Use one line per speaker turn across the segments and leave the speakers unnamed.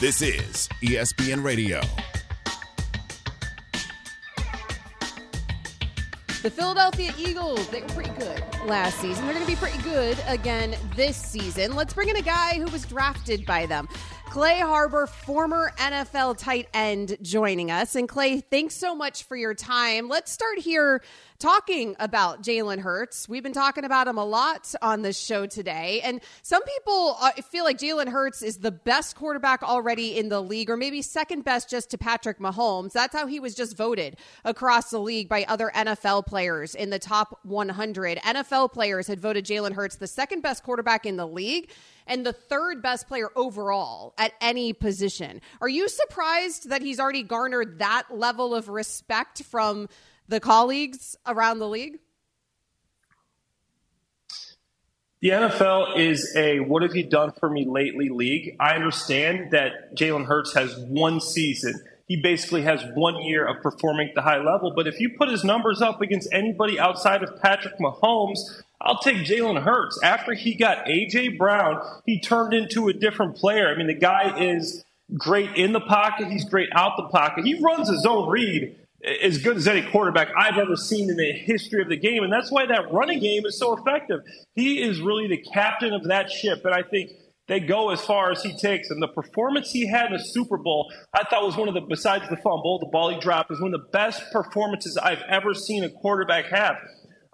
This is ESPN Radio.
The Philadelphia Eagles, they were pretty good last season. They're going to be pretty good again this season. Let's bring in a guy who was drafted by them. Clay Harbor, former NFL tight end, joining us. And Clay, thanks so much for your time. Let's start here talking about Jalen Hurts. We've been talking about him a lot on this show today. And some people uh, feel like Jalen Hurts is the best quarterback already in the league, or maybe second best just to Patrick Mahomes. That's how he was just voted across the league by other NFL players in the top 100. NFL players had voted Jalen Hurts the second best quarterback in the league and the third best player overall at any position. Are you surprised that he's already garnered that level of respect from the colleagues around the league?
The NFL is a what have you done for me lately league. I understand that Jalen Hurts has one season. He basically has one year of performing at the high level. But if you put his numbers up against anybody outside of Patrick Mahomes, I'll take Jalen Hurts. After he got A.J. Brown, he turned into a different player. I mean, the guy is great in the pocket, he's great out the pocket. He runs his own read as good as any quarterback I've ever seen in the history of the game. And that's why that running game is so effective. He is really the captain of that ship. And I think they go as far as he takes. And the performance he had in the Super Bowl, I thought was one of the, besides the fumble, the ball he dropped, was one of the best performances I've ever seen a quarterback have.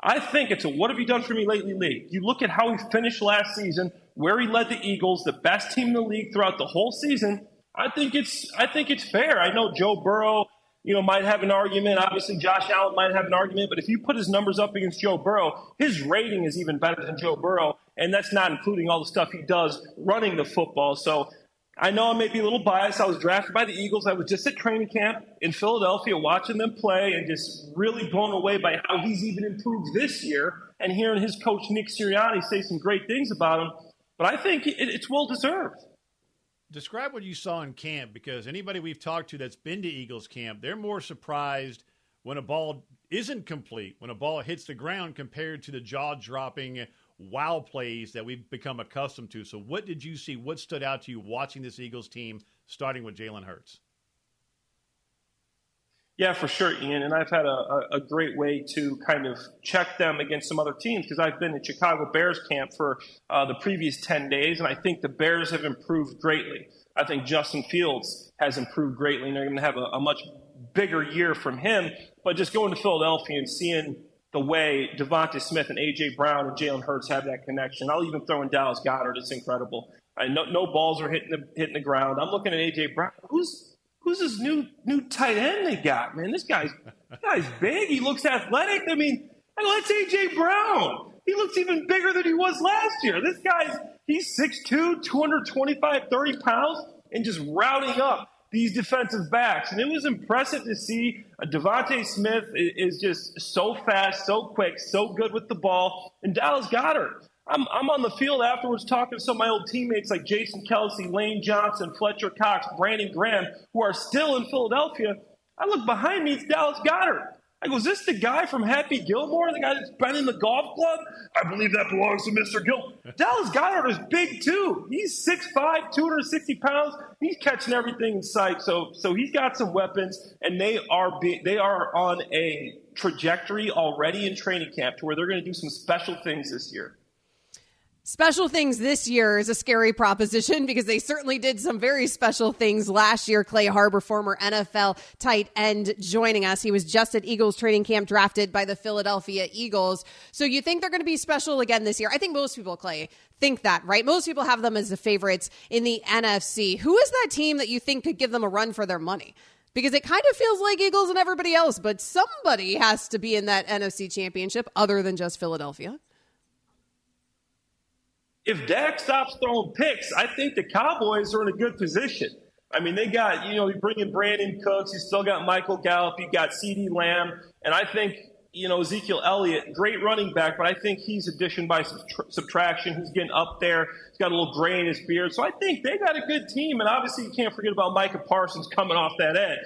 I think it's a what have you done for me lately league. You look at how he finished last season, where he led the Eagles, the best team in the league throughout the whole season. I think it's I think it's fair. I know Joe Burrow, you know, might have an argument. Obviously, Josh Allen might have an argument. But if you put his numbers up against Joe Burrow, his rating is even better than Joe Burrow, and that's not including all the stuff he does running the football. So I know I may be a little biased. I was drafted by the Eagles. I was just at training camp in Philadelphia watching them play and just really blown away by how he's even improved this year and hearing his coach Nick Sirianni say some great things about him. But I think it's well deserved.
Describe what you saw in camp because anybody we've talked to that's been to Eagles camp, they're more surprised when a ball isn't complete, when a ball hits the ground compared to the jaw dropping wow plays that we've become accustomed to. So, what did you see? What stood out to you watching this Eagles team, starting with Jalen Hurts?
Yeah, for sure, Ian. And I've had a, a great way to kind of check them against some other teams because I've been at Chicago Bears camp for uh, the previous 10 days, and I think the Bears have improved greatly. I think Justin Fields has improved greatly, and they're going to have a, a much bigger year from him. But just going to Philadelphia and seeing the way DeVonta Smith and A.J. Brown and Jalen Hurts have that connection. I'll even throw in Dallas Goedert. It's incredible. I, no, no balls are hitting the, hitting the ground. I'm looking at A.J. Brown. Who's who's this new new tight end they got, man? This guy's this guy's big. He looks athletic. I mean, that's A.J. Brown. He looks even bigger than he was last year. This guy's he's 6'2", 225, 30 pounds, and just routing up these defensive backs. And it was impressive to see DeVonta Smith is just so fast, so quick, so good with the ball. And Dallas Goedert. I'm, I'm on the field afterwards talking to some of my old teammates like Jason Kelce, Lane Johnson, Fletcher Cox, Brandon Graham, who are still in Philadelphia. I look behind me, it's Dallas Goedert. I go, is this the guy from Happy Gilmore, the guy that's been in the golf club? I believe that belongs to Mr. Gilmore. Dallas Goedert is big too. He's 6'5", 260 pounds. He's catching everything in sight. So, so he's got some weapons, and they are be, they are on a trajectory already in training camp to where they're going to do some special things this year.
Special things this year is a scary proposition because they certainly did some very special things last year. Clay Harbor, former NFL tight end, joining us. He was just at Eagles training camp, drafted by the Philadelphia Eagles. So you think they're going to be special again this year? I think most people, Clay, think that, right? Most people have them as the favorites in the NFC. Who is that team that you think could give them a run for their money? because it kind of feels like Eagles and everybody else, but somebody has to be in that NFC championship other than just Philadelphia
if Dak stops throwing picks, I think the Cowboys are in a good position. I mean, they got, you know, you bring in Brandin Cooks, you still got Michael Gallup, you got CeeDee Lamb, and I think, you know, Ezekiel Elliott, great running back, but I think he's addition by subtraction. He's getting up there. He's got a little gray in his beard. So I think they got a good team, and obviously you can't forget about Micah Parsons coming off that edge.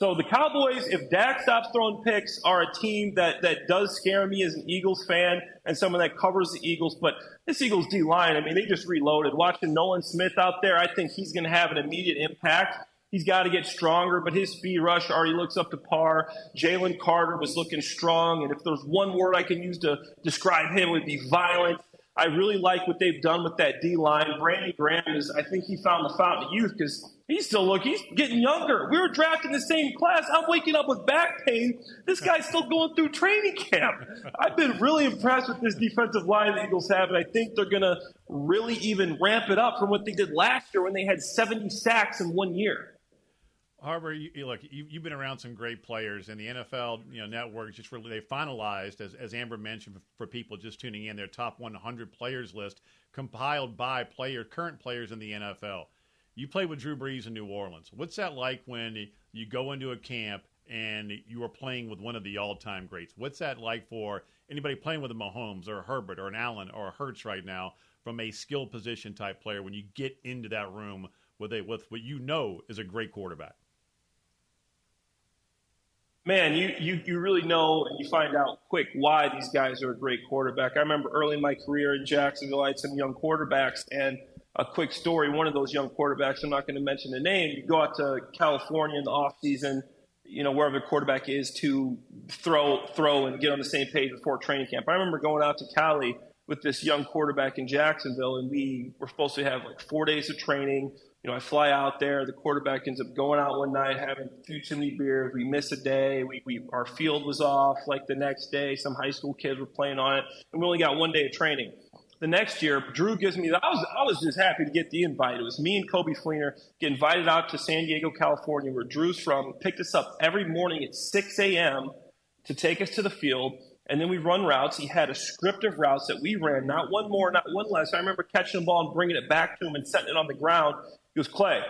So the Cowboys, if Dak stops throwing picks, are a team that, that does scare me as an Eagles fan and someone that covers the Eagles. But this Eagles D line, I mean, they just reloaded. Watching Nolan Smith out there, I think he's going to have an immediate impact. He's got to get stronger, but his speed rush already looks up to par. Jalen Carter was looking strong, and if there's one word I can use to describe him, it would be violent. I really like what they've done with that D line. Brandon Graham is, I think he found the fountain of youth because he's still look, he's getting younger. We were drafted in the same class. I'm waking up with back pain. This guy's still going through training camp. I've been really impressed with this defensive line the Eagles have, and I think they're going to really even ramp it up from what they did last year when they had 70 sacks in one year.
Harbor, you, you look, you, have been around some great players, and the NFL, you know, network just really they finalized, as, as Amber mentioned, for, for, people just tuning in, their top 100 players list compiled by player current players in the NFL. You played with Drew Brees in New Orleans. What's that like when you go into a camp and you are playing with one of the all-time greats? What's that like for anybody playing with a Mahomes or a Herbert or an Allen or a Hurts right now from a skill position type player when you get into that room with a with what you know is a great quarterback?
Man, you, you, you really know and you find out quick why these guys are a great quarterback. I remember early in my career in Jacksonville, I had some young quarterbacks, and a quick story one of those young quarterbacks, I'm not going to mention the name, you go out to California in the off season, you know, wherever the quarterback is to throw, throw and get on the same page before training camp. I remember going out to Cali with this young quarterback in Jacksonville, and we were supposed to have like four days of training you know, I fly out there. The quarterback ends up going out one night, having too too many beers. We miss a day. We, we our field was off like the next day. Some high school kids were playing on it, and we only got one day of training. The next year, Drew gives me. I was I was just happy to get the invite. It was me and Coby Fleener get invited out to San Diego, California, where Drew's from. Picked us up every morning at 6 a.m. to take us to the field and then we run routes. He had a script of routes that we ran, not one more, not one less. I remember catching the ball and bringing it back to him and setting it on the ground he goes, Clay,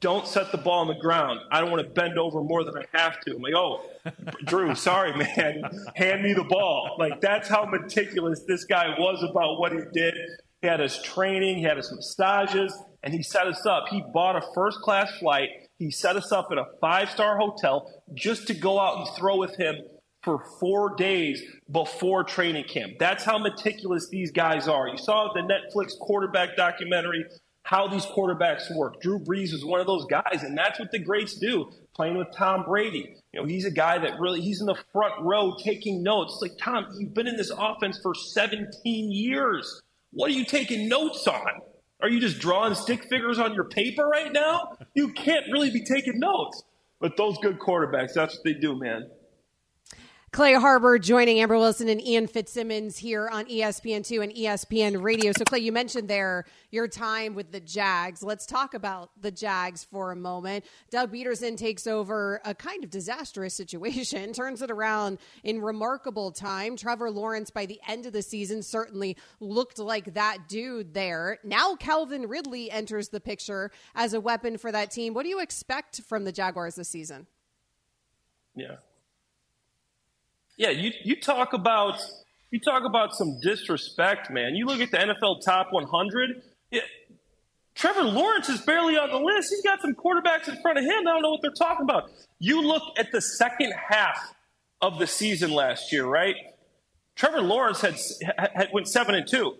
don't set the ball on the ground. I don't want to bend over more than I have to. I'm like, oh, Drew, sorry, man. Hand me the ball. Like, that's how meticulous this guy was about what he did. He had his training, he had his massages, and he set us up. He bought a first class flight. He set us up at a five star hotel just to go out and throw with him for four days before training camp. That's how meticulous these guys are. You saw the Netflix quarterback documentary how these quarterbacks work. Drew Brees was one of those guys, and that's what the greats do. Playing with Tom Brady, you know, he's a guy that really he's in the front row taking notes. Like Tom, you've been in this offense for 17 years. What are you taking notes on? Are you just drawing stick figures on your paper right now? You can't really be taking notes. But those good quarterbacks, that's what they do, man.
Clay Harbor joining Amber Wilson and Ian Fitzsimmons here on ESPN2 and ESPN Radio. So, Clay, you mentioned there your time with the Jags. Let's talk about the Jags for a moment. Doug Pederson takes over a kind of disastrous situation, turns it around in remarkable time. Trevor Lawrence, by the end of the season, certainly looked like that dude there. Now, Calvin Ridley enters the picture as a weapon for that team. What do you expect from the Jaguars this season?
Yeah. Yeah, you you talk about you talk about some disrespect, man. You look at the NFL top 100. Yeah, Trevor Lawrence is barely on the list. He's got some quarterbacks in front of him. I don't know what they're talking about. You look at the second half of the season last year, right? Trevor Lawrence had, had went seven and two.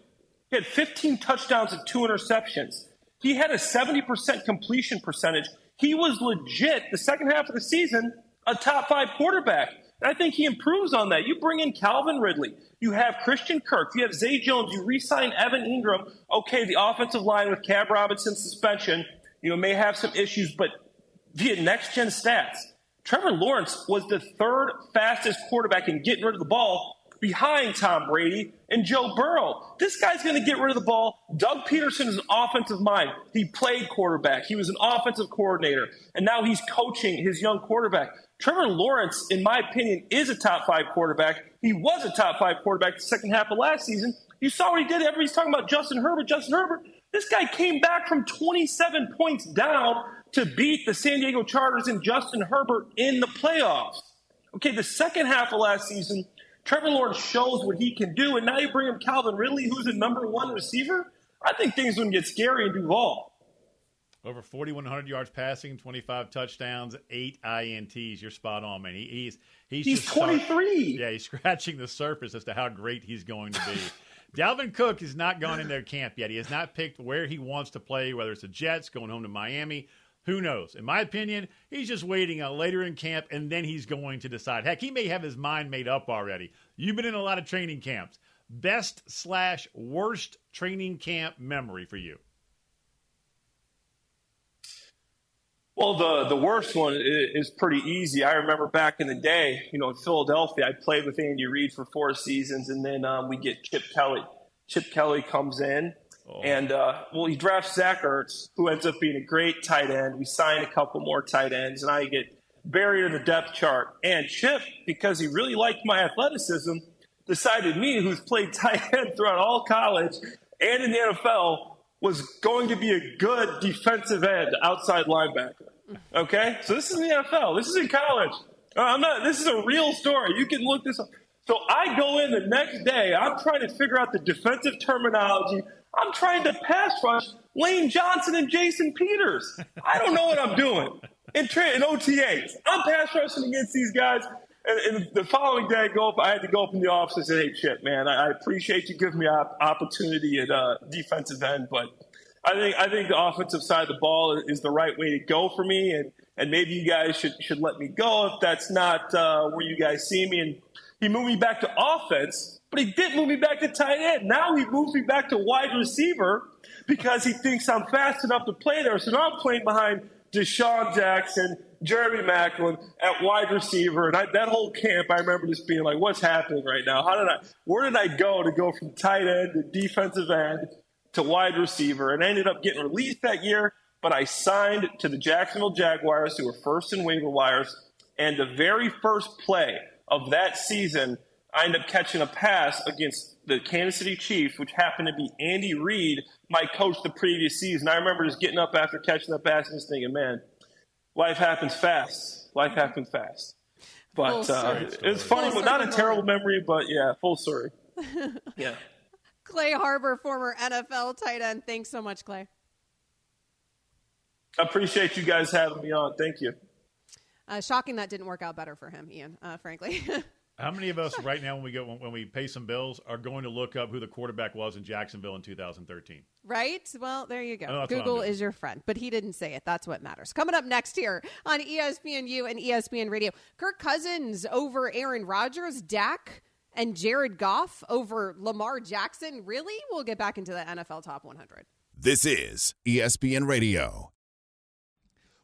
He had 15 touchdowns and two interceptions. He had a 70% completion percentage. He was legit the second half of the season a top five quarterback. I think he improves on that. You bring in Calvin Ridley. You have Christian Kirk. You have Zay Jones. You re-sign Evan Engram. Okay, the offensive line with Cam Robinson suspension, you know, may have some issues, but via next gen stats, Trevor Lawrence was the third fastest quarterback in getting rid of the ball behind Tom Brady and Joe Burrow. This guy's going to get rid of the ball. Doug Pederson is an offensive mind. He played quarterback. He was an offensive coordinator, and now he's coaching his young quarterback. Trevor Lawrence, in my opinion, is a top five quarterback. He was a top five quarterback the second half of last season. You saw what he did. Everybody's talking about Justin Herbert. Justin Herbert. This guy came back from 27 points down to beat the San Diego Chargers and Justin Herbert in the playoffs. Okay, the second half of last season, Trevor Lawrence shows what he can do, and now you bring him Calvin Ridley, who's a number one receiver. I think things would get scary in Duval.
Over 4,100 yards passing, 25 touchdowns, eight INTs. You're spot on, man. He, he's he's,
He's
just
23.
yeah, he's scratching the surface as to how great he's going to be. Dalvin Cook has not gone in their camp yet. He has not picked where he wants to play, whether it's the Jets, going home to Miami. Who knows? In my opinion, he's just waiting uh, later in camp, and then he's going to decide. Heck, he may have his mind made up already. You've been in a lot of training camps. Best slash worst training camp memory for you?
Well, the the worst one is pretty easy. I remember back in the day, you know, in Philadelphia, I played with Andy Reid for four seasons, and then um, we get Chip Kelly. Chip Kelly comes in, oh. and uh, well, he drafts Zach Ertz, who ends up being a great tight end. We sign a couple more tight ends, and I get buried in the depth chart. And Chip, because he really liked my athleticism, decided me, who's played tight end throughout all college and in the NFL, was going to be a good defensive end outside linebacker. Okay? So this is the NFL. This is in college. Uh, I'm not, this is a real story. You can look this up. So I go in the next day. I'm trying to figure out the defensive terminology. I'm trying to pass rush Lane Johnson and Jason Peters. I don't know what I'm doing in, tra- in OTAs. I'm pass rushing against these guys. And, and, the following day, I go up. I had to go up in the office and say, "Hey, Chip, man, I, I appreciate you giving me op- opportunity at uh, defensive end, but I think I think the offensive side of the ball is the right way to go for me, and and maybe you guys should should let me go if that's not uh, where you guys see me." And he moved me back to offense, but he didn't move me back to tight end. Now he moves me back to wide receiver because he thinks I'm fast enough to play there. So now I'm playing behind DeSean Jackson, Jeremy Maclin at wide receiver, and I, that whole camp, I remember just being like, "What's happening right now? How did I? Where did I go to go from tight end to defensive end to wide receiver?" And I ended up getting released that year, but I signed to the Jacksonville Jaguars, who were first in waiver wires, and the very first play of that season, I ended up catching a pass against the Kansas City Chiefs, which happened to be Andy Reid, my coach the previous season. I remember just getting up after catching the pass and just thinking, man, life happens fast. Life happens fast. But uh, it's funny, but not a terrible memory, but yeah, full story. yeah.
Clay Harbor, former NFL tight end. Thanks so much, Clay.
I appreciate you guys having me on. Thank you.
Uh, shocking that didn't work out better for him, Ian, uh, frankly.
How many of us right now, when we go when we pay some bills, are going to look up who the quarterback was in Jacksonville in 2013?
Right. Well, there you go. Google is your friend, but he didn't say it. That's what matters. Coming up next here on ESPNU and ESPN Radio, Kirk Cousins over Aaron Rodgers, Dak and Jared Goff over Lamar Jackson. Really? We'll get back into the NFL Top 100.
This is ESPN Radio.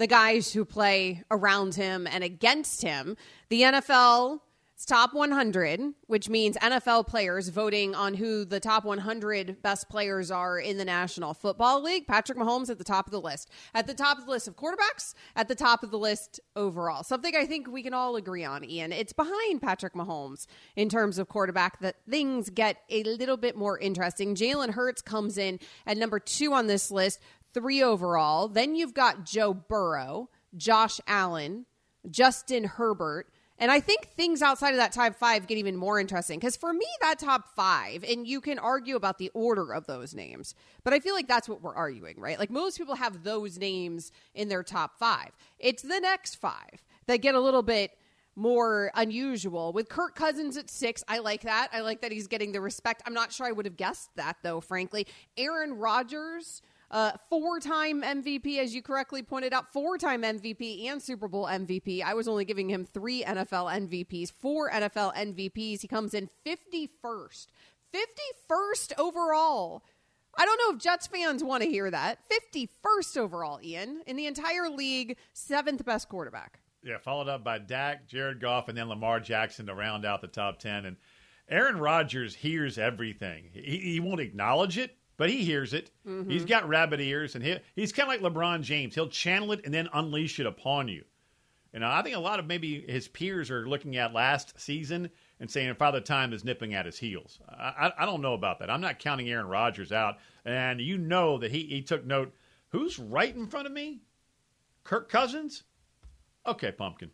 the guys who play around him and against him. The NFL top 100, which means NFL players voting on who the top 100 best players are in the National Football League. Patrick Mahomes at the top of the list. At the top of the list of quarterbacks, at the top of the list overall. Something I think we can all agree on, Ian. It's behind Patrick Mahomes in terms of quarterback that things get a little bit more interesting. Jalen Hurts comes in at number two on this list, three overall. Then you've got Joe Burrow, Josh Allen, Justin Herbert. And I think things outside of that top five get even more interesting because for me, that top five, and you can argue about the order of those names, but I feel like that's what we're arguing, right? Like most people have those names in their top five. It's the next five that get a little bit more unusual. With Kirk Cousins at six, I like that. I like that he's getting the respect. I'm not sure I would have guessed that, though, frankly. Aaron Rodgers Uh, four time MVP, as you correctly pointed out, four time MVP and Super Bowl MVP. I was only giving him three NFL MVPs, four NFL MVPs. He comes in 51st. 51st overall. I don't know if Jets fans want to hear that. 51st overall, Ian, in the entire league, seventh best quarterback.
Yeah, followed up by Dak, Jared Goff, and then Lamar Jackson to round out the top 10. And Aaron Rodgers hears everything. He, he won't acknowledge it, but he hears it. Mm-hmm. He's got rabbit ears, and he, he's kind of like LeBron James. He'll channel it and then unleash it upon you. And I think a lot of maybe his peers are looking at last season and saying Father Time is nipping at his heels. I, I, I don't know about that. I'm not counting Aaron Rodgers out. And you know that he, he took note. Who's right in front of me? Kirk Cousins? Okay, Pumpkin.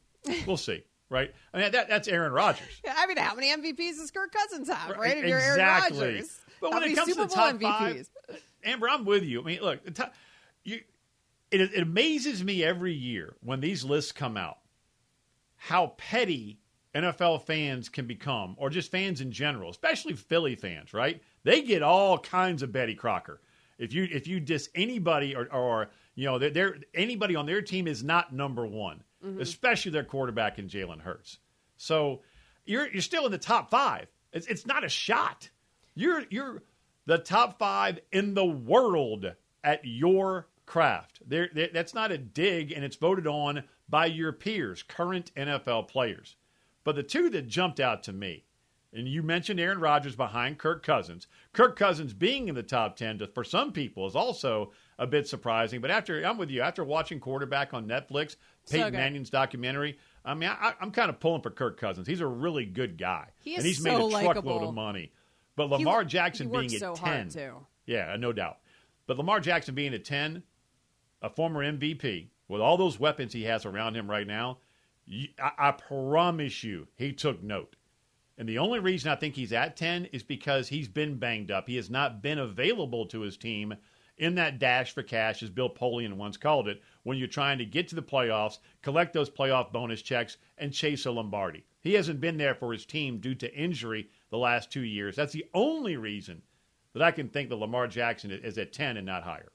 We'll see. Right? I mean, that, that's Aaron Rodgers.
I mean, how many MVPs does Kirk Cousins have, right? right?
If you're exactly.
Aaron Rodgers.
But when it comes
Super
to the top
MVPs?
five, Amber, I'm with you. I mean, look, top, you, it, it amazes me every year when these lists come out how petty NFL fans can become, or just fans in general, especially Philly fans, right? They get all kinds of Betty Crocker. If you if you diss anybody or, or you know they're, anybody on their team is not number one, mm-hmm. especially their quarterback in Jalen Hurts. So you're you're still in the top five. It's it's not a shot. You're you're the top five in the world at your craft. There, that's not a dig, and it's voted on by your peers, current NFL players. But the two that jumped out to me, and you mentioned Aaron Rodgers behind Kirk Cousins. Kirk Cousins being in the top 10 to, for some people is also a bit surprising. But after, I'm with you, after watching Quarterback on Netflix, Peyton so Manning's documentary, I mean, I, am kind of pulling for Kirk Cousins. He's a really good guy.
He
and he's
so
made a
likable.
truckload of money. But Lamar
he,
Jackson
he
being at
so
10. Yeah, no doubt. But Lamar Jackson being at 10, a former MVP, with all those weapons he has around him right now, I, I promise you, he took note. And the only reason I think he's at 10 is because he's been banged up. He has not been available to his team in that dash for cash, as Bill Polian once called it, when you're trying to get to the playoffs, collect those playoff bonus checks, and chase a Lombardi. He hasn't been there for his team due to injury the last two years. That's the only reason that I can think that Lamar Jackson is at 10 and not higher.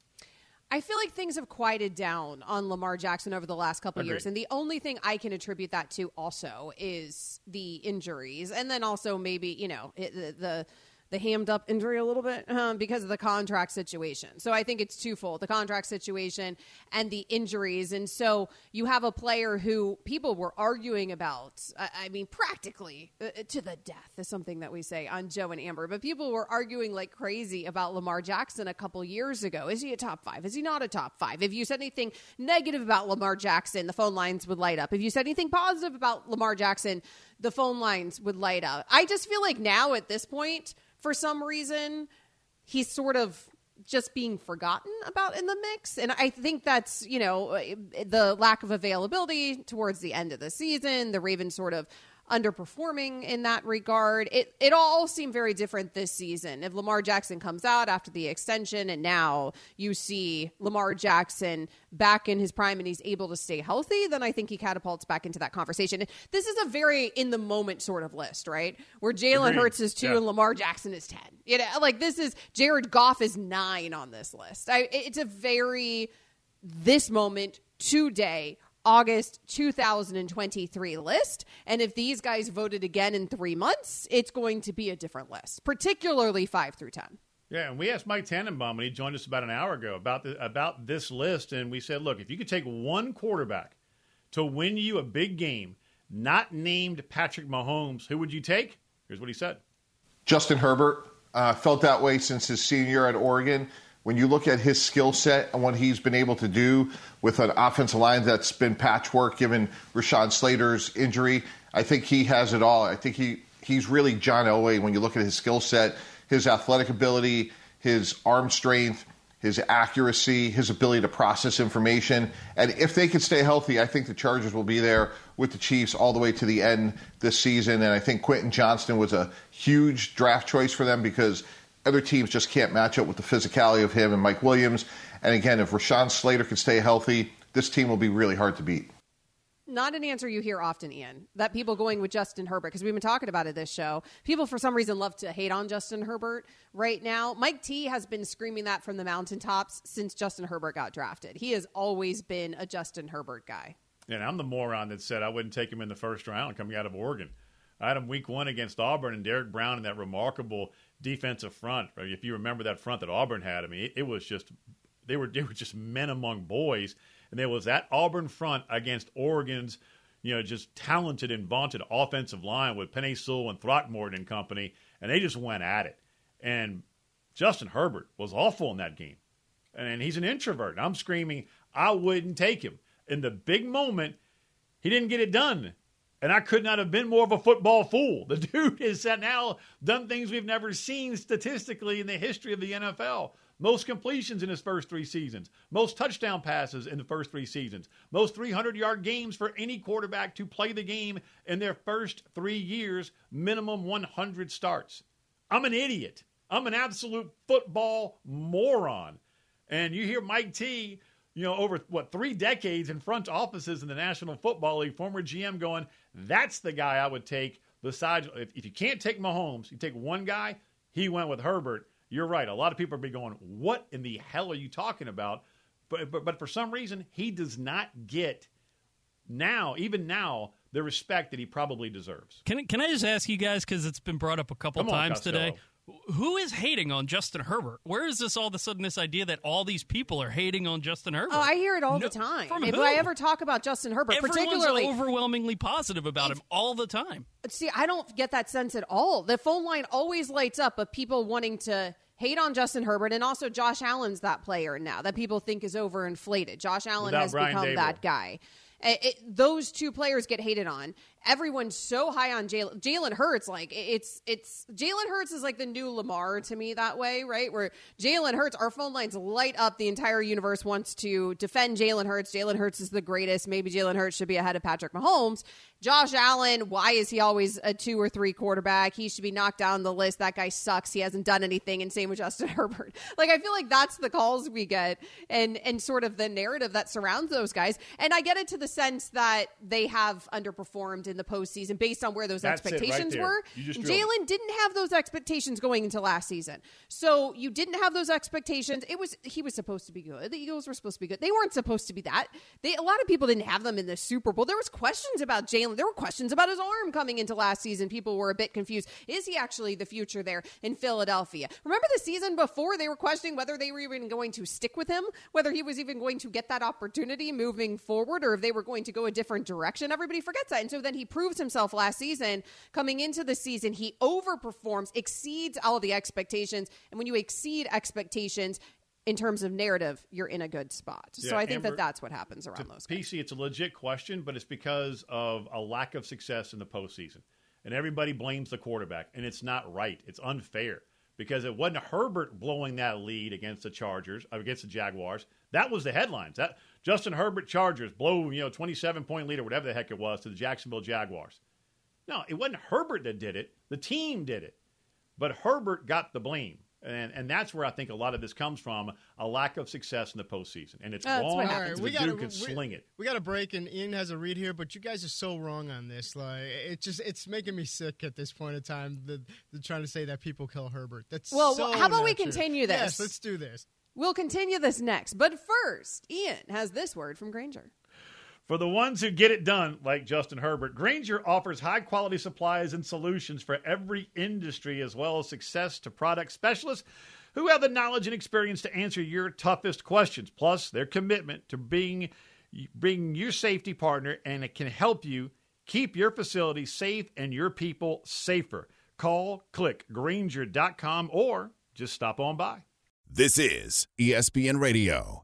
I feel like things have quieted down on Lamar Jackson over the last couple years, and the only thing I can attribute that to also is the injuries, and then also maybe you know the, the the hammed up injury a little bit um, because of the contract situation. So I think it's twofold the contract situation and the injuries. And so you have a player who people were arguing about, I, mean, practically uh, uh, to the death is something that we say on Joe and Amber, but people were arguing like crazy about Lamar Jackson a couple years ago. Is he a top five? Is he not a top five? If you said anything negative about Lamar Jackson, the phone lines would light up. If you said anything positive about Lamar Jackson, the phone lines would light up. I just feel like now at this point, for some reason, he's sort of just being forgotten about in the mix. And I think that's, you know, the lack of availability towards the end of the season, the Ravens sort of underperforming in that regard. It it all seemed very different this season. If Lamar Jackson comes out after the extension and now you see Lamar Jackson back in his prime and he's able to stay healthy, then I think he catapults back into that conversation. This is a very in the moment sort of list, right? Where Jalen Hurts is two yeah. and Lamar Jackson is 10. You know, like this is Jared Goff is nine on this list. I, it's a very this moment today August 2023 list. And if these guys voted again in three months, it's going to be a different list, particularly five through 10.
Yeah, and we asked Mike Tannenbaum when he joined us about an hour ago about the, about this list, and we said, look, if you could take one quarterback to win you a big game, not named Patrick Mahomes, who would you take? Here's what he said:
Justin Herbert uh, felt that way since his senior year at Oregon when you look at his skill set and what he's been able to do with an offensive line that's been patchwork given Rashawn Slater's injury, I think he has it all. I think he, he's really John Elway when you look at his skill set, his athletic ability, his arm strength, his accuracy, his ability to process information. And if they can stay healthy, I think the Chargers will be there with the Chiefs all the way to the end this season. And I think Quentin Johnston was a huge draft choice for them because other teams just can't match up with the physicality of him and Mike Williams. And again, if Rashawn Slater can stay healthy, this team will be really hard to beat.
not an answer you hear often, Ian. That people going with Justin Herbert because we've been talking about it this show. People for some reason love to hate on Justin Herbert right now. Mike T has been screaming that from the mountaintops since Justin Herbert got drafted. He has always been a Justin Herbert guy.
And I'm the moron that said I wouldn't take him in the first round coming out of Oregon. I had him week one against Auburn and Derrick Brown in that remarkable defensive front. If you remember that front that Auburn had, I mean, it, it was just they were they were just men among boys, and there was that Auburn front against Oregon's, you know, just talented and vaunted offensive line with Penei Sewell and Throckmorton and company, and they just went at it. And Justin Herbert was awful in that game, and he's an introvert. I'm screaming, I wouldn't take him in the big moment. He didn't get it done. And I could not have been more of a football fool. The dude has now done things we've never seen statistically in the history of the NFL. Most completions in his first three seasons, most touchdown passes in the first three seasons, most 300 yard games for any quarterback to play the game in their first three years, minimum 100 starts. I'm an idiot. I'm an absolute football moron. And you hear Mike T you know, over what three decades in front offices in the National Football League, former GM going, that's the guy I would take. Besides, if, if you can't take Mahomes, you take one guy. He went with Herbert. You're right. A lot of people are be going, what in the hell are you talking about? But, but but for some reason, he does not get now, even now, the respect that he probably deserves.
Can can I just ask you guys because it's been brought up a couple
Come
times
Costello.
today? Who is hating on Justin Herbert? Where is this all of a sudden this idea that all these people are hating on Justin Herbert?
Oh, I hear it all
No-
the time.
from
if
who?
I ever talk about Justin Herbert,
Everyone's
particularly
overwhelmingly positive about
If-
him all the time.
See, I don't get that sense at all. The phone line always lights up of people wanting to hate on Justin Herbert, and also Josh Allen's that player now that people think is overinflated. Josh Allen
Without
has
Brian
become
Daboll.
that guy. It- it- those two players get hated on. Everyone's so high on Jalen. Jalen Hurts, like it's it's Jalen Hurts is like the new Lamar to me that way, right? Where Jalen Hurts, our phone lines light up. The entire universe wants to defend Jalen Hurts. Jalen Hurts is the greatest. Maybe Jalen Hurts should be ahead of Patrick Mahomes. Josh Allen, why is he always a two or three quarterback? He should be knocked down the list. That guy sucks. He hasn't done anything. And same with Justin Herbert. Like I feel like that's the calls we get, and and sort of the narrative that surrounds those guys. And I get it to the sense that they have underperformed in the postseason based on where those
That's it right
expectations were.
You just drilled it.
Jalen didn't have those expectations going into last season. So you didn't have those expectations. It was he was supposed to be good. The Eagles were supposed to be good. They weren't supposed to be that. They a lot of people didn't have them in the Super Bowl. There was questions about Jalen. There were questions about his arm coming into last season. People were a bit confused. Is he actually the future there in Philadelphia? Remember the season before they were questioning whether they were even going to stick with him, whether he was even going to get that opportunity moving forward, or if they were going to go a different direction. Everybody forgets that. And so then he proves himself last season. Coming into the season, he overperforms, exceeds all the expectations. And when you exceed expectations, in terms of narrative, you're in a good spot. so I think
Amber,
that that's what happens around those guys.
PC, it's a legit question, but it's because of a lack of success in the postseason. And everybody blames the quarterback, and it's not right. It's unfair because it wasn't Herbert blowing that lead against the Chargers, uh, against the Jaguars. That was the headlines. That Justin Herbert Chargers blow, you know, 27 point lead or whatever the heck it was to the Jacksonville Jaguars. No, it wasn't Herbert that did it. The team did it. But Herbert got the blame. And, and that's where I think a lot of this comes from a lack of success in the postseason. And it's
That's what
wrong.
happens.
The
we gotta-
could sling it.
We got a break, and Ian has a read here, but you guys are so wrong on this. Like, it just it's making me sick at this point in time. The, the trying to say that people kill Herbert. That's
Well,
so
how about we
not true.
continue this?
Yes, let's do this.
We'll continue this next. But first, Ian has this word from Grainger.
For the ones who get it done, like Justin Herbert, Grainger offers high quality supplies and solutions for every industry, as well as success to product specialists who have the knowledge and experience to answer your toughest questions. Plus, their commitment to being, being your safety partner, and it can help you keep your facility safe and your people safer. Call, click Grainger.com, or just stop on by.
This is ESPN Radio.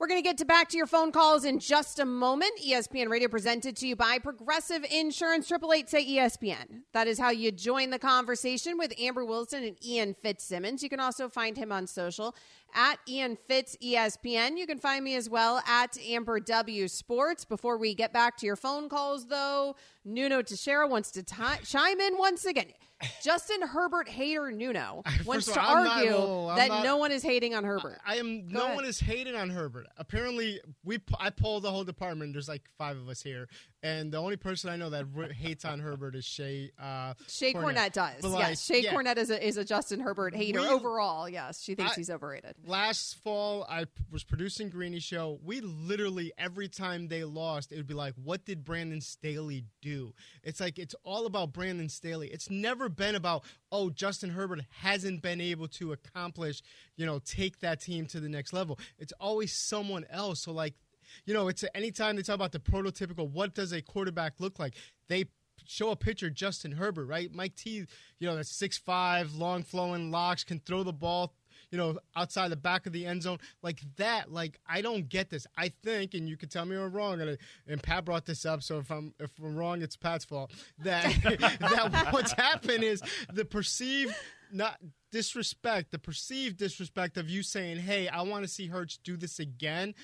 We're going to get to back to your phone calls in just a moment. ESPN Radio presented to you by Progressive Insurance, Triple Eight say ESPN. That is how you join the conversation with Amber Wilson and Ian Fitzsimmons. You can also find him on social at Ian Fitz ESPN. You can find me as well at Amber W Sports. Before we get back to your phone calls, though, Nuno Teixeira wants to ti chime in once again. Justin Herbert hater Nuno wants
of
to
I'm not-
argue
no, I'm
that
not-
no one is hating on Herbert.
I am.
Go
no
ahead.
one is hating on Herbert. Apparently, we. I polled the whole department. There's like five of us here, and the only person I know that hates on Herbert is Shay. Uh,
Shay Cornett does.
But, like,
yes, Shay
yeah.
Cornett is a, is a Justin Herbert hater
We-
overall. Yes, she thinks
I-
he's overrated.
Last fall, I was producing Greeny Show. We literally every time they lost, it would be like, "What did Brandon Staley do?" It's like it's all about Brandon Staley. It's never been about, "Oh, Justin Herbert hasn't been able to accomplish, you know, take that team to the next level." It's always someone else. So like, you know, it's anytime they talk about the prototypical, what does a quarterback look like? They show a picture Justin Herbert, right? Mike T, you know, that's six five, long flowing locks, can throw the ball, you know, outside the back of the end zone. Like that, like I don't get this. I think, and you can tell me I'm wrong, and, uh, and Pat brought this up, so if I'm if I'm wrong, it's Pat's fault. That that what's happened is the perceived not disrespect, the perceived disrespect of you saying, Hey, I want to see Hurts do this again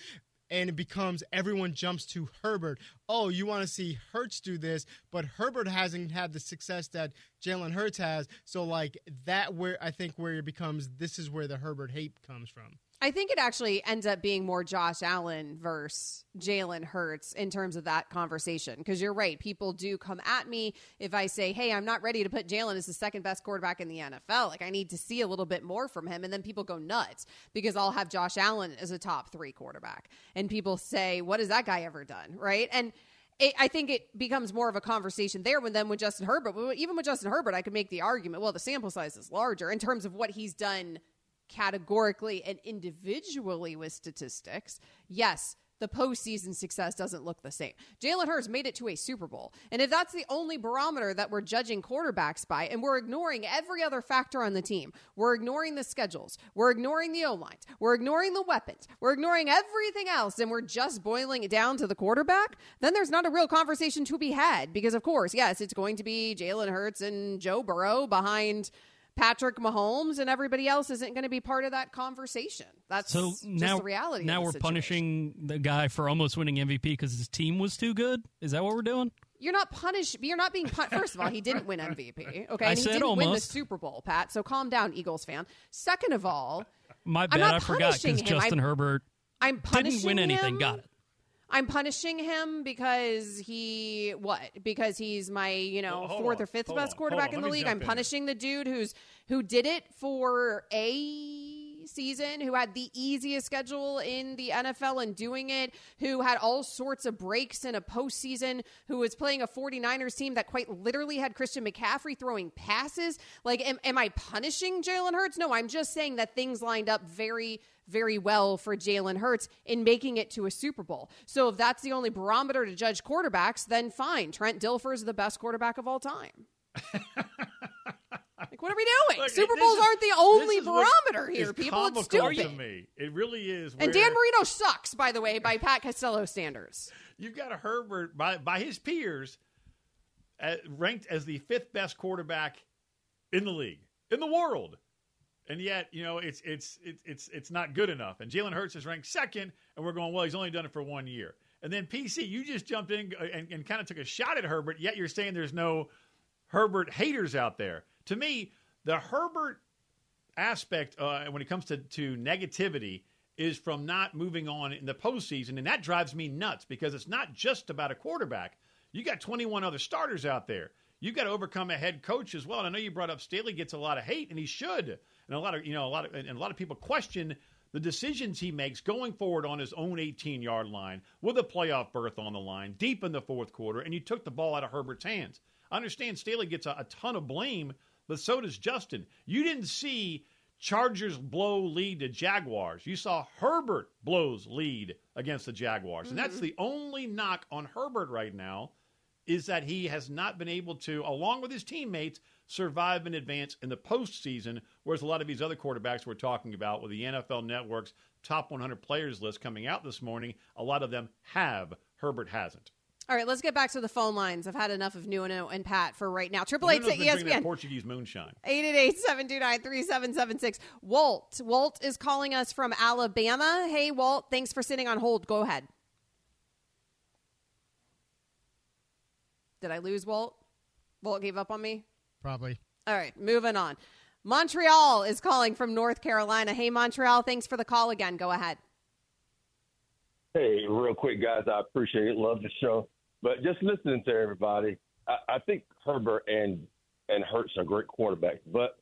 and it becomes everyone jumps to Herbert. Oh, you want to see Hurts do this, but Herbert hasn't had the success that Jalen Hurts has. So like that, where I think where it becomes this is where the Herbert hate comes from.
I think it actually ends up being more Josh Allen versus Jalen Hurts in terms of that conversation. Because you're right, people do come at me if I say, "Hey, I'm not ready to put Jalen as the second best quarterback in the NFL. Like I need to see a little bit more from him." And then people go nuts because I'll have Josh Allen as a top three quarterback, and people say, "What has that guy ever done?" Right? And it, I think it becomes more of a conversation there when then with Justin Herbert. Even with Justin Herbert, I could make the argument. Well, the sample size is larger in terms of what he's done categorically and individually with statistics, yes, the postseason success doesn't look the same. Jalen Hurts made it to a Super Bowl. And if that's the only barometer that we're judging quarterbacks by, and we're ignoring every other factor on the team, we're ignoring the schedules, we're ignoring the O lines, we're ignoring the weapons, we're ignoring everything else, and we're just boiling it down to the quarterback, then there's not a real conversation to be had. Because, of course, yes, it's going to be Jalen Hurts and Joe Burrow behind. Patrick Mahomes and everybody else isn't going to be part of that conversation. That's
So
just
now,
the reality.
now we're
situation.
punishing the guy for almost winning MVP because his team was too good. Is that what we're doing?
You're not punished. You're not being punished. First of all, he didn't win MVP. Okay,
I
and he
said
didn't win the. Super Bowl, Pat. So calm down, Eagles fan. Second of all,
My bad. I forgot because. Justin
I'm-
Herbert
I'm punishing
didn't win anything. Got it.
I'm punishing him because he what? Because he's my you know
Well,
fourth
on,
or fifth best
on,
quarterback in the league. I'm
in
punishing the dude who's who did it for a season, who had the easiest schedule in the NFL and doing it, who had all sorts of breaks in a postseason, who was playing a 49ers team that quite literally had Christian McCaffrey throwing passes. Like, am, am I punishing Jalen Hurts? No, I'm just saying that things lined up very very well for Jalen Hurts in making it to a Super Bowl. So if that's the only barometer to judge quarterbacks, then fine. Trent Dilfer is the best quarterback of all time. like, what are we doing?
Look,
Super Bowls
is-
aren't the only barometer here, people. It's stupid.
to me. It really is.
And Dan Marino sucks, by the way, by Pat Costello standards.
You've got a Herbert by by his peers uh, ranked as the fifth best quarterback in the league in the world, and yet you know it's it's it's it's it's not good enough. And Jalen Hurts is ranked second, and we're going well. He's only done it for one year. And then PC, you just jumped in uh, and, and kind of took a shot at Herbert. Yet you're saying there's no Herbert haters out there. To me, the Herbert aspect uh, when it comes to, to negativity is from not moving on in the postseason, and that drives me nuts because it's not just about a quarterback. You got 21 other starters out there. You got to overcome a head coach as well. And I know you brought up Staley gets a lot of hate, and he should. And a lot of you know a lot of and a lot of people question the decisions he makes going forward on his own 18 yard line with a playoff berth on the line deep in the fourth quarter, and you took the ball out of Herbert's hands. I understand Staley gets a, a ton of blame, but so does Justin. You didn't see Chargers blow lead to Jaguars. You saw Herbert blows lead against the Jaguars. Mm-hmm. And that's the only knock on Herbert right now is that he has not been able to, along with his teammates, survive and advance in the postseason, whereas a lot of these other quarterbacks we're talking about with the NFL Network's top 100 players list coming out this morning, a lot of them have. Herbert hasn't.
All right, let's get back to the phone lines. I've had enough of Nuno and Pat for right now. Triple eight to ESPN.
Portuguese moonshine.
Eight eight eight seven two nine three seven seven six. Walt. Walt is calling us from Alabama. Hey, Walt. Thanks for sitting on hold. Go ahead. Did I lose Walt? Walt gave up on me.
Probably.
All right, moving on. Montreal is calling from North Carolina. Hey, Montreal. Thanks for the call again. Go ahead.
Hey, real quick, guys. I appreciate it. Love the show. But just listening to everybody, I, I think Herbert and and Hurts are great quarterbacks. But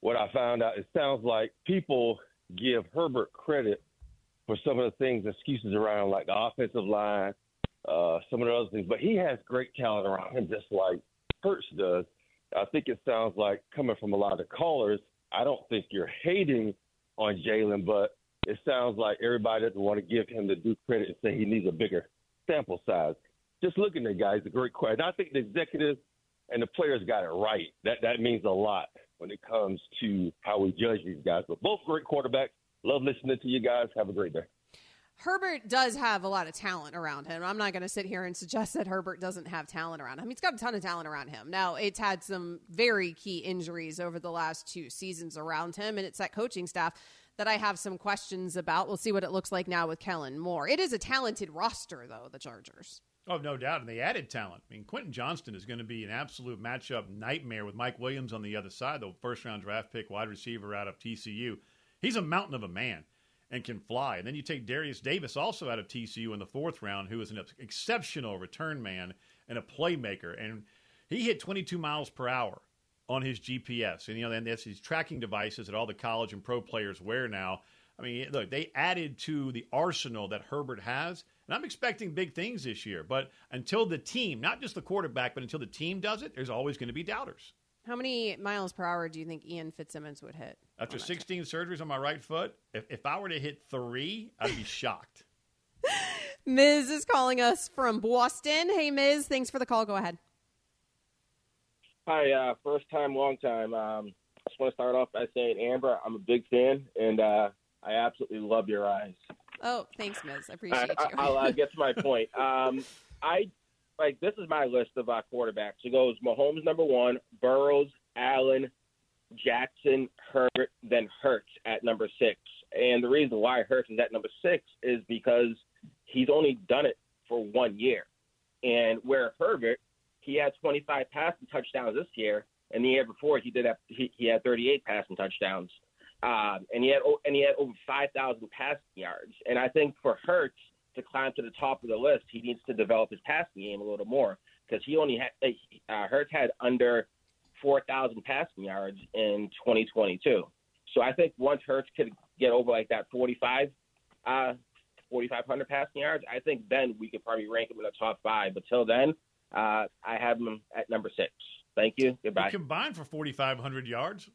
what I found out, it sounds like people give Herbert credit for some of the things, excuses around like the offensive line, uh, some of the other things. But he has great talent around him, just like Hurts does. I think it sounds like coming from a lot of callers, I don't think you're hating on Jalen, but it sounds like everybody doesn't want to give him the due credit and say he needs a bigger sample size just looking at guys, a great question. I think the executives and the players got it right. That that means a lot when it comes to how we judge these guys. But both great quarterbacks. Love listening to you guys. Have a great day.
Herbert does have a lot of talent around him. I'm not going to sit here and suggest that Herbert doesn't have talent around him. He's got a ton of talent around him. Now, it's had some very key injuries over the last two seasons around him, and it's that coaching staff that I have some questions about. We'll see what it looks like now with Kellen Moore. It is a talented roster, though, the Chargers.
Oh, no doubt. And they added talent. I mean, Quentin Johnston is going to be an absolute matchup nightmare with Mike Williams on the other side, the first round draft pick wide receiver out of TCU. He's a mountain of a man and can fly. And then you take Derius Davis, also out of TCU in the fourth round, who is an exceptional return man and a playmaker. And he hit 22 miles per hour on his GPS. And, you know, and that's his tracking devices that all the college and pro players wear now. I mean, look, they added to the arsenal that Herbert has – and I'm expecting big things this year. But until the team, not just the quarterback, but until the team does it, there's always going to be doubters.
How many miles per hour do you think Ian Fitzsimmons would hit?
After 16 surgeries on my right foot, if, if I were to hit three, I'd be shocked.
Miz is calling us from Boston. Hey, Miz, thanks for the call. Go ahead.
Hi, uh, first time, long time. Um, I just want to start off by saying, Amber, I'm a big fan, and uh, I absolutely love your eyes.
Oh, thanks, Miz. I appreciate I, you.
I'll uh, get to my point. Um, I like this is my list of uh, quarterbacks. It goes Mahomes number one, Burrows, Allen, Jackson, Herbert, then Hurts at number six. And the reason why Hurts is at number six is because he's only done it for one year. And where Herbert, he had 25 passing touchdowns this year, and the year before he did have, he, he had 38 passing touchdowns. Um, and he had and he had over 5,000 passing yards. And I think for Hurts to climb to the top of the list, he needs to develop his passing game a little more because he only had uh, Hurts had under 4,000 passing yards in 2022. So I think once Hurts could get over like that 45, uh, 4,500 passing yards, I think then we could probably rank him in the top five. But till then, uh, I have him at number six. Thank you. Goodbye.
Combined for 4,500 yards.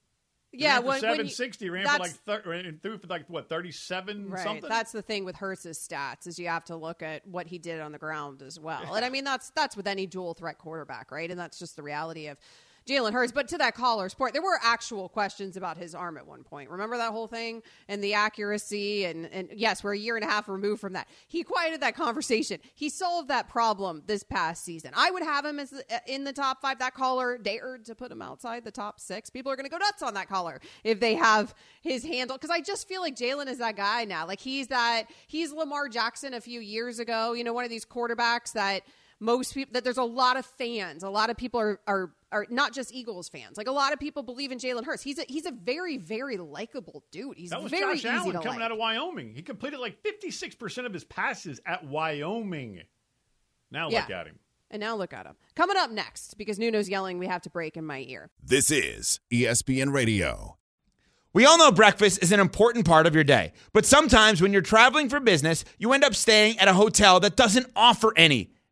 Yeah, when,
seven sixty ran for like thir- threw for like what thirty seven
right.
something.
That's the thing with Hurts's stats is you have to look at what he did on the ground as well. and I mean that's that's with any dual threat quarterback, right? And that's just the reality of Jalen Hurts. But to that caller's point, there were actual questions about his arm at one point. Remember that whole thing and the accuracy? And, and yes, we're a year and a half removed from that. He quieted that conversation. He solved that problem this past season. I would have him as uh, in the top five. That caller dared to put him outside the top six. People are going to go nuts on that caller if they have his handle. Because I just feel like Jalen is that guy now. Like he's that, he's Lamar Jackson a few years ago, you know, one of these quarterbacks that most people that there's a lot of fans a lot of people are are or not just Eagles fans. Like a lot of people believe in Jalen Hurts. He's a he's a very very likable dude. He's
That was
very
Josh
easy
Allen coming
like.
out of Wyoming. He completed like 56% of his passes at Wyoming. Now look
Yeah.
at him.
And now look at him. Coming up next, because Nuno's yelling, we have to break in my ear.
This is ESPN Radio.
We all know breakfast is an important part of your day, but sometimes when you're traveling for business, you end up staying at a hotel that doesn't offer any.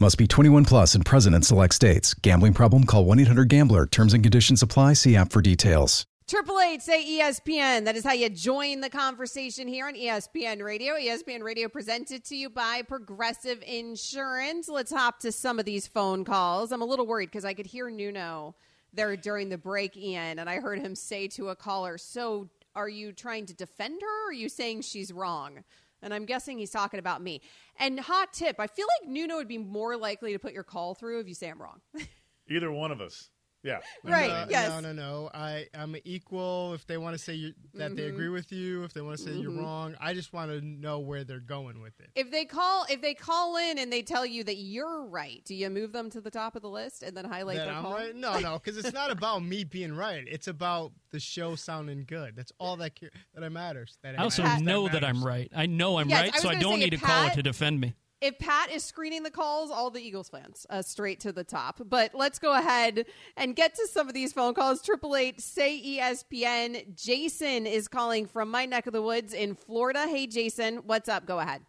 Must be 21 plus and present in select states. Gambling problem? Call 1 800 Gambler. Terms and conditions apply. See app for details.
Triple Eight say ESPN. That is how you join the conversation here on ESPN Radio. ESPN Radio presented to you by Progressive Insurance. Let's hop to some of these phone calls. I'm a little worried because I could hear Nuno there during the break, Ian, and I heard him say to a caller, "So, are you trying to defend her? or Are you saying she's wrong?" And I'm guessing he's talking about me. And hot tip: I feel like Nuno would be more likely to put your call through if you say I'm wrong.
Either one of us. Yeah.
Right,
No,
yes.
No, no, no. I I'm equal. If they want to say you, that they
Mhm.
agree with you, if they want to say you're
Mhm.
wrong, I just want to know where they're going with it.
If they call, if they call in and they tell you that you're right, do you move them to the top of the list and then highlight
that
their
I'm
call?
right? No, no, because it's not about me being right. It's about the show sounding good. That's all that ca- that matters. That
I also
matters,
know that
matters.
I'm right. I know I'm
Yes,
right,
was
so I don't
say,
need a
if
caller to defend me.
If Pat is screening the calls, all the Eagles fans uh, straight to the top. But let's go ahead and get to some of these phone calls. Triple eight say ESPN. Jason is calling from my neck of the woods in Florida. Hey, Jason, what's up? Go ahead.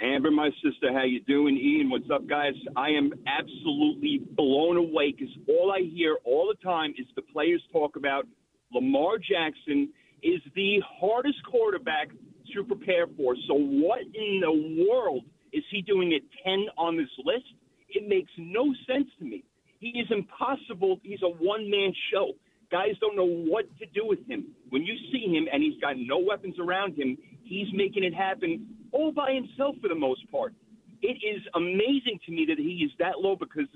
Amber, my sister, how you doing? Ian, what's up, guys? I am absolutely blown away because all I hear all the time is the players talk about Lamar Jackson is the hardest quarterback to prepare for. So what in the world is he doing at 10 on this list? It makes no sense to me. He is impossible. He's a one-man show. Guys don't know what to do with him. When you see him and he's got no weapons around him, he's making it happen all by himself for the most part. It is amazing to me that he is that low because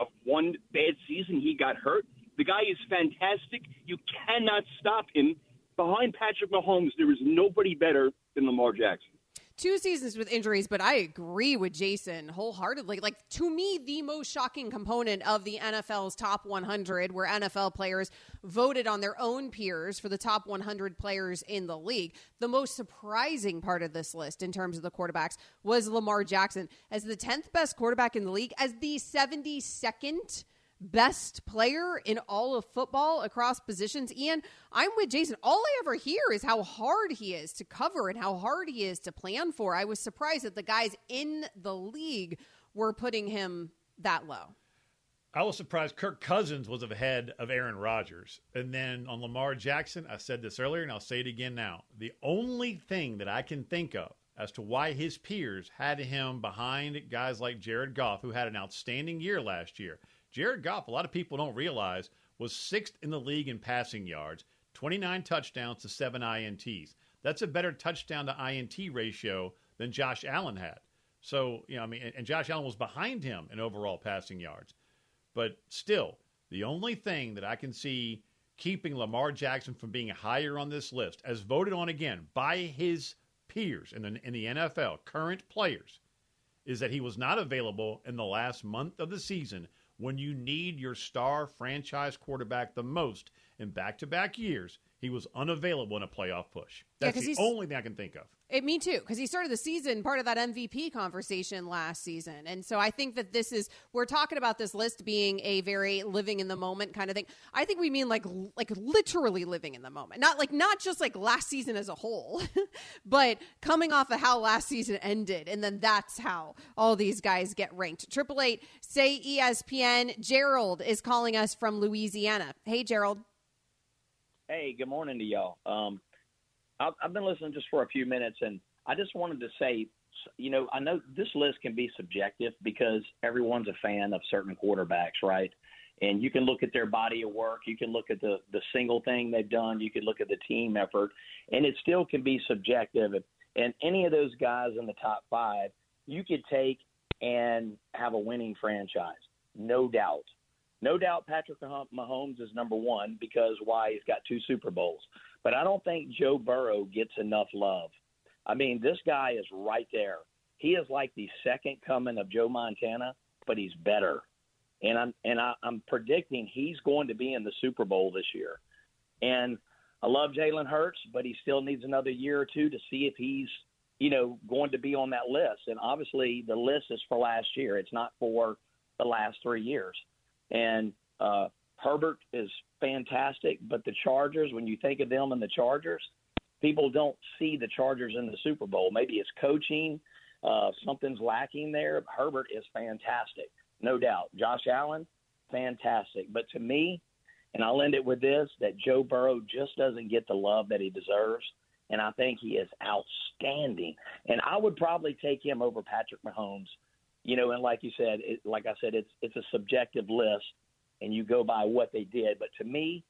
of one bad season he got hurt. The guy is fantastic. You cannot stop him. Behind Patrick Mahomes, there is nobody better than Lamar Jackson.
two seasons with injuries, but I agree with Jason wholeheartedly. Like to me, the most shocking component of the NFL's top 100, where NFL players voted on their own peers for the top 100 players in the league. The most surprising part of this list, in terms of the quarterbacks, was Lamar Jackson as the 10th best quarterback in the league, as the 72nd best player in all of football across positions. Ian, I'm with Jason. All I ever hear is how hard he is to cover and how hard he is to plan for. I was surprised that the guys in the league were putting him that low.
I was surprised Kirk Cousins was ahead of Aaron Rodgers. And then on Lamar Jackson, I said this earlier and I'll say it again now. The only thing that I can think of as to why his peers had him behind guys like Jared Goff, who had an outstanding year last year. Jared Goff, a lot of people don't realize, was sixth in the league in passing yards, 29 touchdowns to seven INTs. That's a better touchdown to INT ratio than Josh Allen had. So, you know, I mean, and- Josh Allen was behind him in overall passing yards. But still, the only thing that I can see keeping Lamar Jackson from being higher on this list, as voted on again by his peers in the, in the NFL, current players, is that he was not available in the last month of the season when you need your star franchise quarterback the most in back to back years. he was unavailable in a playoff push.
Yeah,
the only thing I can think of.
It, me too, because he started the season part of that MVP conversation last season, and so I think that this is we're talking about this list being a very living in the moment kind of thing. I think we mean like like literally living in the moment, not like not just like last season as a whole, but coming off of how last season ended, and then that's how all these guys get ranked. Triple eight, say ESPN. Gerald is calling us from Louisiana. Hey, Gerald.
Hey, good morning to y'all. Um, I've, I've been listening just for a few minutes, and I just wanted to say, you know, I know this list can be subjective because everyone's a fan of certain quarterbacks, right? And you can look at their body of work, you can look at the the single thing they've done, you can look at the team effort, and it still can be subjective. And any of those guys in the top five, you could take and have a winning franchise, no doubt. No doubt Patrick Mahomes is number one because why? He's got two Super Bowls. But I don't think Joe Burrow gets enough love. I mean, this guy is right there. He is like the second coming of Joe Montana, but he's better. And I'm and I, I'm predicting he's going to be in the Super Bowl this year. And I love Jalen Hurts, but he still needs another year or two to see if he's, you know, going to be on that list. And obviously, the list is for last year. It's not for the last three years. And uh, Herbert is fantastic, but the Chargers, when you think of them and the Chargers, people don't see the Chargers in the Super Bowl. Maybe it's coaching, uh, something's lacking there. Herbert is fantastic, no doubt. Josh Allen, fantastic. But to me, and I'll end it with this that Joe Burrow just doesn't get the love that he deserves. And I think he is outstanding. And I would probably take him over Patrick Mahomes. You know, and like you said, it, like I said, it's it's a subjective list, and you go by what they did. But to me,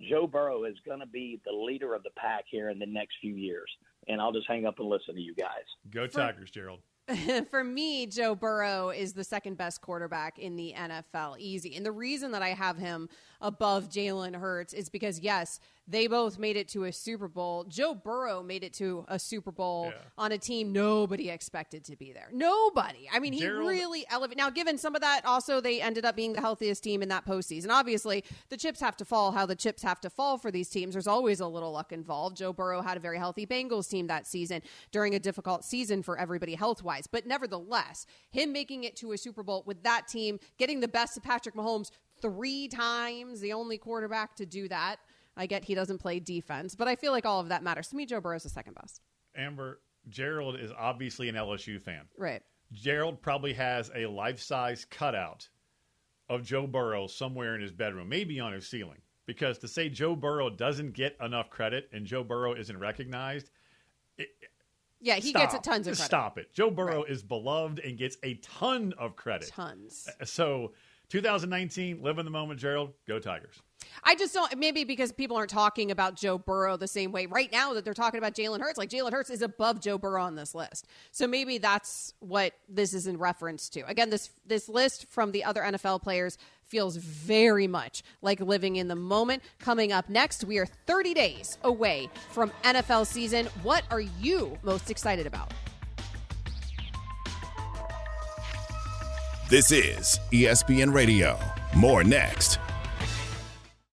Joe Burrow is going to be the leader of the pack here in the next few years. And I'll just hang up and listen to you guys.
Go Tigers, Gerald.
For me, Joe Burrow is the second best quarterback in the NFL. Easy. And the reason that I have him above Jalen Hurts is because, yes, they both made it to a Super Bowl. Joe Burrow made it to a Super Bowl on a team nobody expected to be there. Nobody. I mean, he
Gerald-
really elevated. Now, given some of that, also, they ended up being the healthiest team in that postseason. Obviously, the chips have to fall how the chips have to fall for these teams. There's always a little luck involved. Joe Burrow had a very healthy Bengals team that season during a difficult season for everybody health wise. But nevertheless, him making it to a Super Bowl with that team, getting the best of Patrick Mahomes three times, the only quarterback to do that. I get he doesn't play defense, but I feel like all of that matters. To me, Joe Burrow's the second best.
Amber, Gerald is obviously an LSU fan.
Right.
Gerald probably has a life size cutout of Joe Burrow somewhere in his bedroom, maybe on his ceiling. Because to say Joe Burrow doesn't get enough credit and Joe Burrow isn't recognized,
Yeah, he
stop.
gets a tons of credit.
Stop it. Joe Burrow is beloved and gets a ton of credit.
Tons.
So 2019, live in the moment, Gerald. Go Tigers.
I just don't. Maybe because people aren't talking about Joe Burrow the same way right now that they're talking about Jalen Hurts. Like Jalen Hurts is above Joe Burrow on this list, so maybe that's what this is in reference to. Again, this this list from the other NFL players feels very much like living in the moment. Coming up next, we are 30 days away from NFL season. What are you most excited about?
This is ESPN Radio. More next.